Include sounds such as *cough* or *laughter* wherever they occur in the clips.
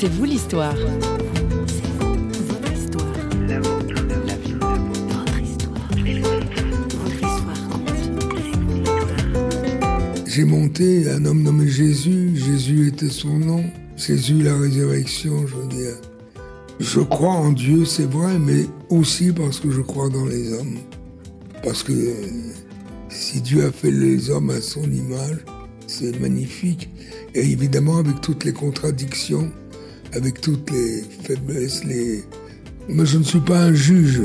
C'est vous l'histoire. J'ai monté un homme nommé Jésus. Jésus était son nom. Jésus, la résurrection, je veux dire. Je crois en Dieu, c'est vrai, mais aussi parce que je crois dans les hommes. Parce que si Dieu a fait les hommes à son image, c'est magnifique. Et évidemment, avec toutes les contradictions, avec toutes les faiblesses, les... Mais je ne suis pas un juge.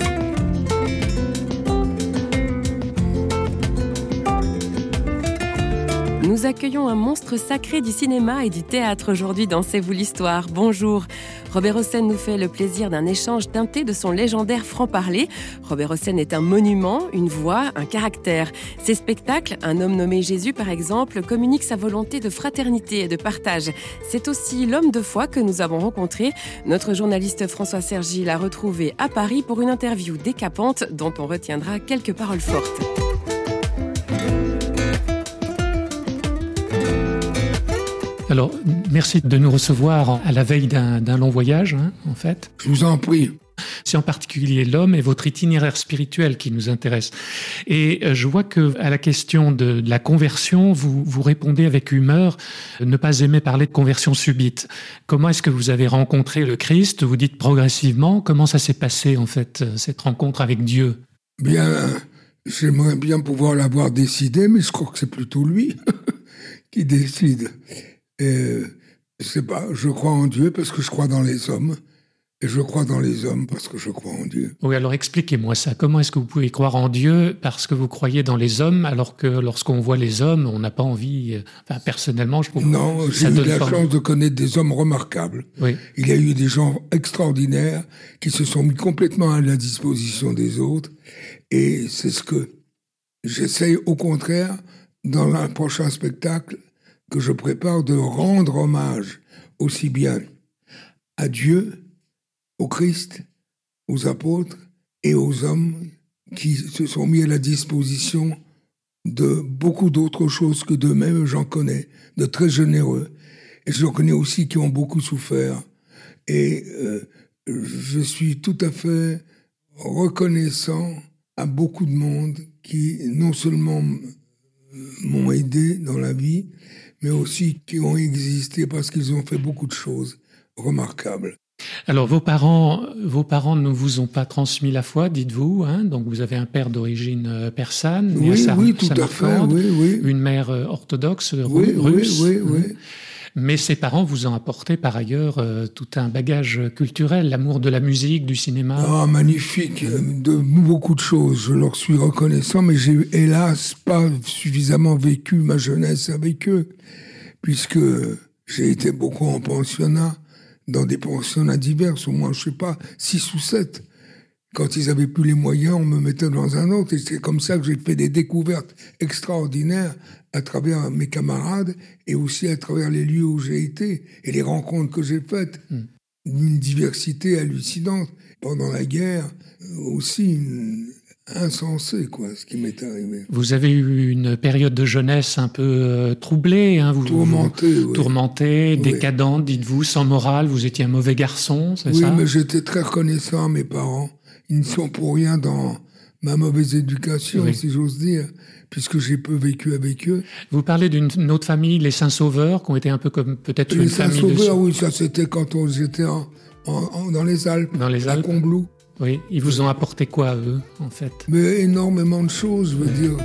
Nous accueillons un monstre sacré du cinéma et du théâtre aujourd'hui dans C'est vous l'histoire. Bonjour. Robert Hossein nous fait le plaisir d'un échange teinté de son légendaire franc-parler. Robert Hossein est un monument, une voix, un caractère. Ses spectacles, Un homme nommé Jésus par exemple, communiquent sa volonté de fraternité et de partage. C'est aussi l'homme de foi que nous avons rencontré. Notre journaliste François Sergi l'a retrouvé à Paris pour une interview décapante dont on retiendra quelques paroles fortes. Alors, merci de nous recevoir à la veille d'un long voyage, hein, en fait. Je vous en prie. C'est en particulier l'homme et votre itinéraire spirituel qui nous intéresse. Et euh, je vois que à la question de, la conversion, vous, vous répondez avec humeur, ne pas aimer parler de conversion subite. Comment est-ce que vous avez rencontré le Christ? Vous dites progressivement. Comment ça s'est passé, en fait, euh, cette rencontre avec Dieu? Bien, j'aimerais bien pouvoir l'avoir décidé, mais je crois que c'est plutôt lui *laughs* qui décide. Et je sais pas, je crois en Dieu parce que je crois dans les hommes. Et je crois dans les hommes parce que je crois en Dieu. Oui, alors expliquez-moi ça. Comment est-ce que vous pouvez croire en Dieu parce que vous croyez dans les hommes, alors que lorsqu'on voit les hommes, on n'a pas envie. Euh, enfin, personnellement, je trouve. Non, j'ai eu la chance de connaître des hommes remarquables. Oui. Il y a eu des gens extraordinaires qui se sont mis complètement à la disposition des autres. Et c'est ce que j'essaye, au contraire, dans un prochain spectacle, que je prépare de rendre hommage aussi bien à Dieu, au Christ, aux apôtres et aux hommes qui se sont mis à la disposition de beaucoup d'autres choses que d'eux-mêmes, j'en connais, de très généreux. Et j'en connais aussi qui ont beaucoup souffert. Et euh, je suis tout à fait reconnaissant à beaucoup de monde qui non seulement m'ont aidé dans la vie, mais aussi qui ont existé parce qu'ils ont fait beaucoup de choses remarquables. Alors vos parents, vos parents ne vous ont pas transmis la foi, dites-vous. Hein Donc vous avez un père d'origine euh, persane, oui, oui, tout à fait, oui, oui. une mère euh, orthodoxe russe. Oui, oui, oui. Mais ses parents vous ont apporté par ailleurs euh, tout un bagage culturel, l'amour de la musique, du cinéma. Ah, magnifique, de beaucoup de choses. Je leur suis reconnaissant, mais j'ai hélas pas suffisamment vécu ma jeunesse avec eux, puisque j'ai été beaucoup en pensionnat, dans des pensionnats divers, au moins, je sais pas, six ou sept. Quand ils avaient plus les moyens, on me mettait dans un autre. Et c'est comme ça que j'ai fait des découvertes extraordinaires à travers mes camarades et aussi à travers les lieux où j'ai été et les rencontres que j'ai faites. Hmm. Une diversité hallucinante. Pendant la guerre, aussi insensé, quoi, ce qui m'est arrivé. Vous avez eu une période de jeunesse un peu euh, troublée, hein, vous, tourmentée, oui. tourmentée, décadente, dites-vous, sans morale. Vous étiez un mauvais garçon, c'est ça? Oui, mais j'étais très reconnaissant à mes parents ils ne sont pour rien dans ma mauvaise éducation, si j'ose dire, puisque j'ai peu vécu avec eux. Vous parlez d'une autre famille, les Saints-Sauveurs, qui ont été un peu comme peut-être une famille. Les Saints-Sauveurs, oui, ça c'était quand on était en, dans les Alpes. Dans les Alpes. À Combloux. Oui, ils vous ont apporté quoi, eux, en fait? Mais énormément de choses, je veux dire.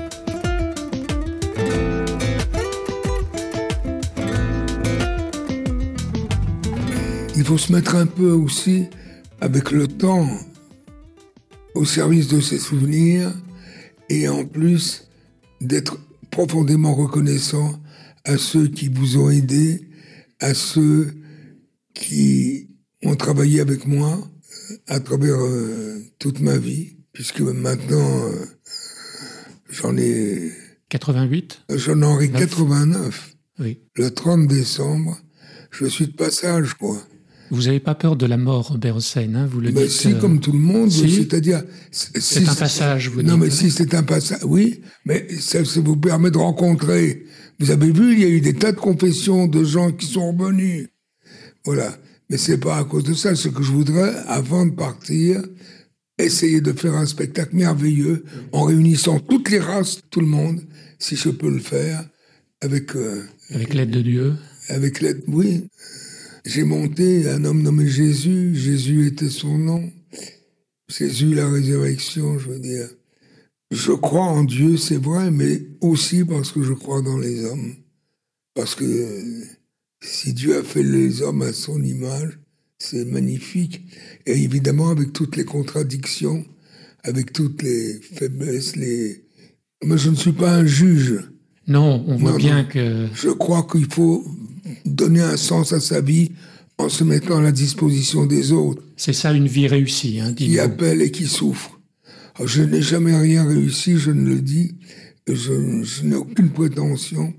Il faut se mettre un peu aussi avec le temps au service de ses souvenirs et en plus d'être profondément reconnaissant à ceux qui vous ont aidé, à ceux qui ont travaillé avec moi euh, à travers euh, toute ma vie, puisque maintenant euh, j'en ai... 88 J'en ai 89. Oui. Le 30 décembre, je suis de passage, quoi. Vous n'avez pas peur de la mort, Robert Hossein, hein, vous le mais dites. Si, comme tout le monde, c'est-à-dire. C'est un passage, vous non, dites. mais si c'est un passage, oui, mais ça, ça, vous permet de rencontrer. Vous avez vu, il y a eu des tas de confessions de gens qui sont revenus. Voilà. Mais c'est pas à cause de ça. Ce que je voudrais, avant de partir, essayer de faire un spectacle merveilleux en réunissant toutes les races, tout le monde, si je peux le faire, avec... Euh, avec l'aide de Dieu Avec l'aide, oui. J'ai monté un homme nommé Jésus. Jésus était son nom. Jésus, la résurrection, je veux dire. Je crois en Dieu, c'est vrai, mais aussi parce que je crois dans les hommes. Parce que si Dieu a fait les hommes à son image, c'est magnifique. Et évidemment, avec toutes les contradictions, avec toutes les faiblesses, les... Mais je ne suis pas un juge. Non, on voit bien que... Je crois qu'il faut donner un sens à sa vie en se mettant à la disposition des autres. C'est ça une vie réussie, hein, Qui appelle et qui souffre. je n'ai jamais rien réussi, je ne le dis. Je, je n'ai aucune prétention.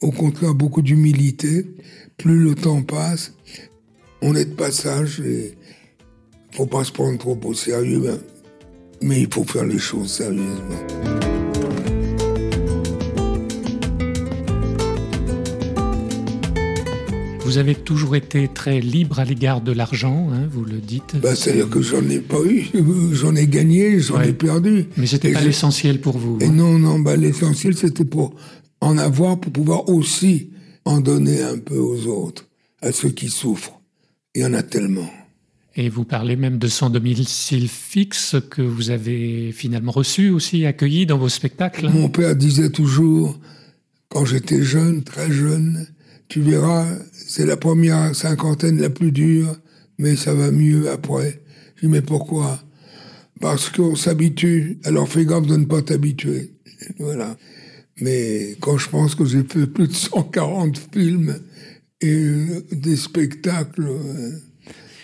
Au contraire, beaucoup d'humilité. Plus le temps passe, on est de passage et faut pas se prendre trop au sérieux, mais, mais il faut faire les choses sérieusement. Vous avez toujours été très libre à l'égard de l'argent, hein, vous le dites. Bah, C'est-à-dire que j'en ai pas eu, *laughs* j'en ai gagné, j'en ai perdu. Mais c'était pas l'essentiel pour vous. Et hein. non, non, bah, l'essentiel c'était pour en avoir, pour pouvoir aussi en donner un peu aux autres, à ceux qui souffrent. Il y en a tellement. Et vous parlez même de son domicile fixe que vous avez finalement reçu aussi, accueilli dans vos spectacles. Mon père disait toujours, quand j'étais jeune, très jeune, tu verras, c'est la première cinquantaine la plus dure, mais ça va mieux après. Je dis, mais pourquoi? Parce qu'on s'habitue, alors fais gaffe de ne pas t'habituer. Voilà. Mais quand je pense que j'ai fait plus de 140 films et euh, des spectacles... Euh,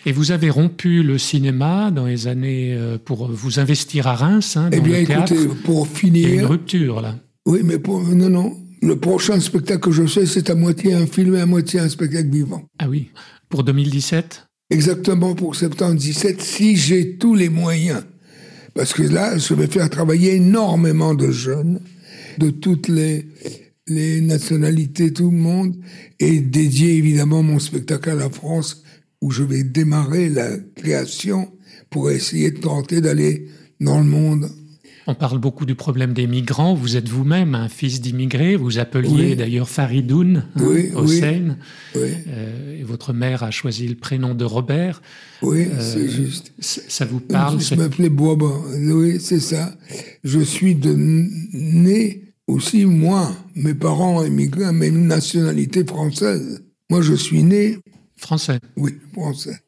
et vous avez rompu le cinéma dans les années euh, pour vous investir à Reims, hein, dans eh bien, le théâtre. écoutez, pour finir... Il y a une rupture, là. Oui, mais pour... Non, non. Le prochain spectacle que je fais, c'est à moitié un film et à moitié un spectacle vivant. Ah oui. Pour 2017 Exactement, pour septembre 17, si j'ai tous les moyens. Parce que là, je vais faire travailler énormément de jeunes de toutes les, les nationalités, tout le monde, et dédier évidemment mon spectacle à la France, où je vais démarrer la création pour essayer de tenter d'aller dans le monde. On parle beaucoup du problème des migrants. Vous êtes vous-même un fils d'immigré. Vous appeliez d'ailleurs Faridoun hein, oui, Hossein. Euh, et votre mère a choisi le prénom de Robert. Oui, euh, c'est juste. Ça vous parle Je m'appelais Boaba. Oui, c'est ça. Je suis de né aussi, moi, mes parents émigrés à même nationalité française. Moi, je suis né. Français. Oui, français.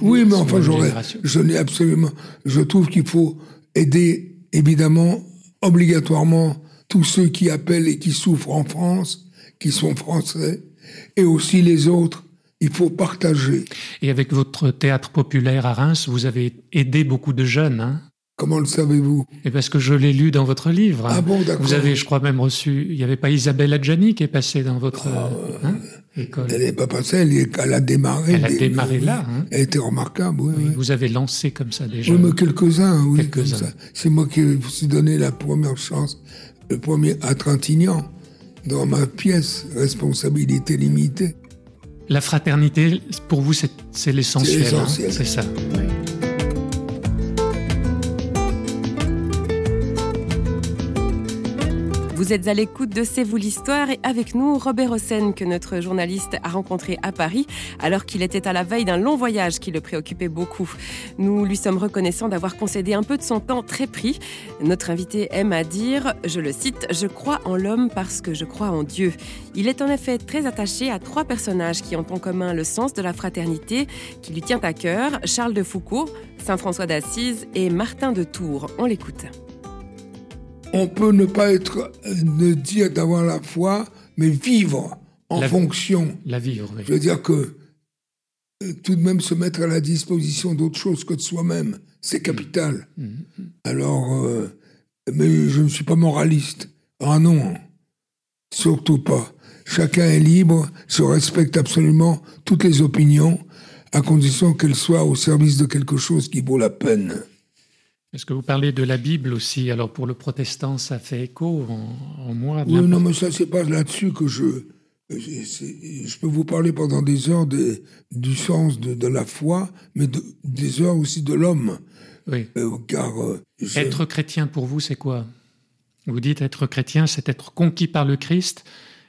Oui, mais enfin, j'aurais. Je n'ai absolument. Je trouve qu'il faut aider, évidemment, obligatoirement, tous ceux qui appellent et qui souffrent en France, qui sont français, et aussi les autres. Il faut partager. Et avec votre théâtre populaire à Reims, vous avez aidé beaucoup de jeunes, hein? Comment le savez-vous? Et parce que je l'ai lu dans votre livre. Ah bon, d'accord. Vous avez, je crois, même reçu. Il n'y avait pas Isabelle Adjani qui est passée dans votre ah, hein, école. Elle n'est pas passée, elle, a démarré. Elle a démarré là. Hein. Elle était remarquable, oui, Vous avez lancé comme ça déjà. Oui, mais quelques-uns, oui. Quelques-uns. C'est moi qui vous suis donné la première chance, le premier à Trintignant, dans ma pièce, responsabilité limitée. La fraternité, pour vous, c'est l'essentiel. C'est l'essentiel. Hein, c'est ça. Vous êtes à l'écoute de C'est vous l'histoire et avec nous Robert Hossein que notre journaliste a rencontré à Paris alors qu'il était à la veille d'un long voyage qui le préoccupait beaucoup. Nous lui sommes reconnaissants d'avoir concédé un peu de son temps très pris. Notre invité aime à dire, je le cite, Je crois en l'homme parce que je crois en Dieu. Il est en effet très attaché à trois personnages qui ont en commun le sens de la fraternité qui lui tient à cœur, Charles de Foucault, Saint François d'Assise et Martin de Tours. On l'écoute on peut ne pas être, ne dire d'avoir la foi, mais vivre en fonction. La vivre, Je veux dire que euh, tout de même se mettre à la disposition d'autre chose que de soi-même, c'est capital. Mm, mm, mm. Alors, euh, mais je ne suis pas moraliste. Ah non, surtout pas. Chacun est libre, se respecte absolument toutes les opinions, à condition qu'elles soient au service de quelque chose qui vaut la peine. Est-ce que vous parlez de la Bible aussi? Alors pour le protestant, ça fait écho en, moi. Oui, non, mais ça, c'est pas là-dessus que je, je peux vous parler pendant des heures du sens de, la foi, mais des heures aussi de l'homme. Oui. car être chrétien pour vous, c'est quoi? Vous dites être chrétien, c'est être conquis par le Christ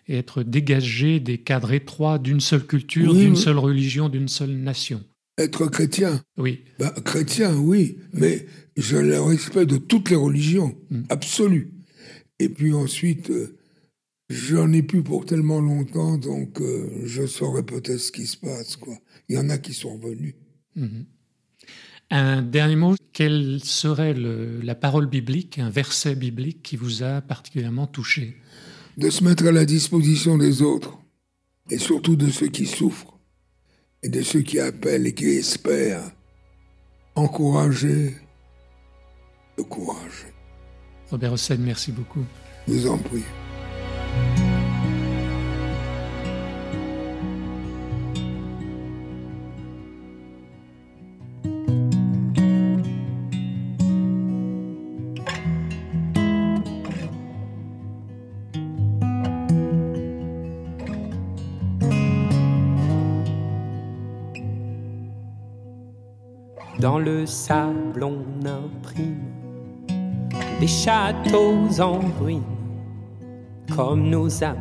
et être dégagé des cadres étroits d'une seule culture, d'une seule religion, d'une seule nation. Être chrétien Oui. Bah, chrétien, oui, mais je le respect de toutes les religions, mm. absolu. Et puis ensuite, euh, j'en ai plus pour tellement longtemps, donc euh, je saurais peut-être ce qui se passe. Quoi. Il y en a qui sont revenus. Mm-hmm. Un dernier mot, quelle serait la parole biblique, un verset biblique qui vous a particulièrement touché? De se mettre à la disposition des autres, et surtout de ceux qui souffrent, et de ceux qui appellent et qui espèrent. Encourager, le courage. Robert Hossein, merci beaucoup. Je vous en prie. Dans le sable, on imprime des châteaux en ruine, comme nos âmes,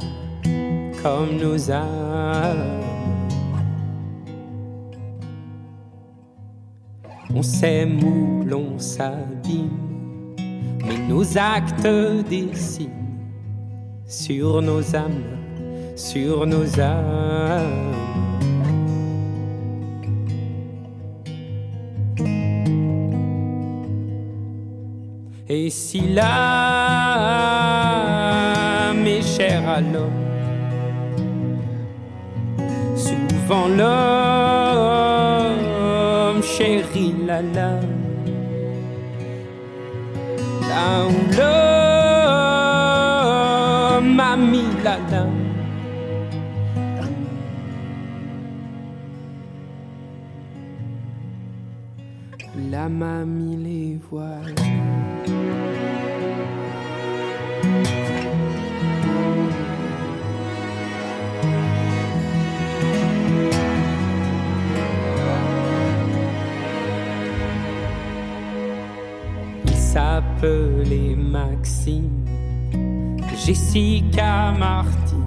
comme nos âmes. On s'aime l'on s'abîme, mais nos actes dessinent sur nos âmes, sur nos âmes. Et si l'âme est chère à l'homme, souvent l'homme chérit la lame. Là où l'homme a mis la lame. La mamie les voiles. S'appelait Maxime, Jessica Martine,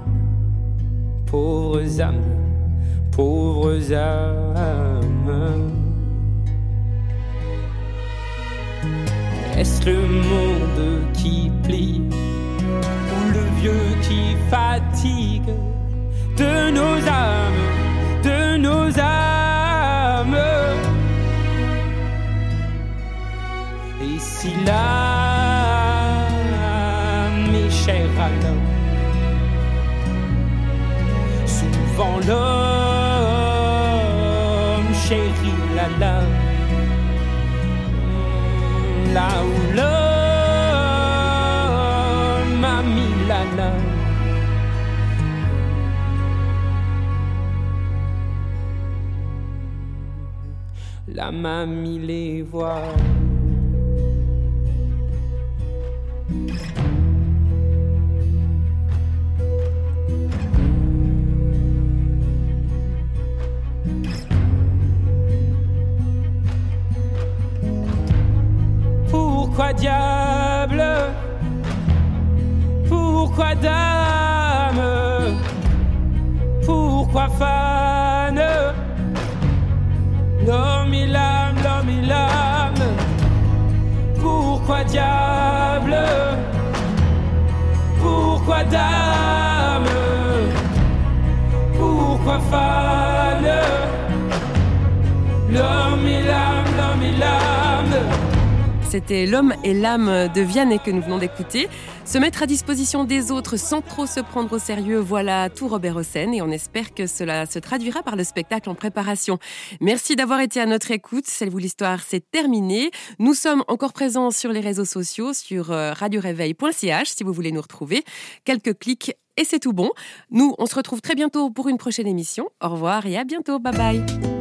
pauvres âmes, pauvres âmes. Est-ce le monde qui plie ou le vieux qui fatigue de nos âmes, de nos âmes? Et si l'âme est chère à l'homme, souvent l'homme chérit la lame. Là où l'homme a mis la lame. La mamie les voit. Pourquoi diable? Pourquoi dame? Pourquoi fan Pourquoi dame Pourquoi fan? L'homme il l'âme, l'homme il l'âme c'était L'homme et l'âme de Vianney que nous venons d'écouter. Se mettre à disposition des autres sans trop se prendre au sérieux, voilà tout Robert Hossein et on espère que cela se traduira par le spectacle en préparation. Merci d'avoir été à notre écoute. C'est vous l'histoire, c'est terminé. Nous sommes encore présents sur les réseaux sociaux, sur euh, radioréveil.ch si vous voulez nous retrouver. Quelques clics et c'est tout bon. Nous, on se retrouve très bientôt pour une prochaine émission. Au revoir et à bientôt. Bye bye.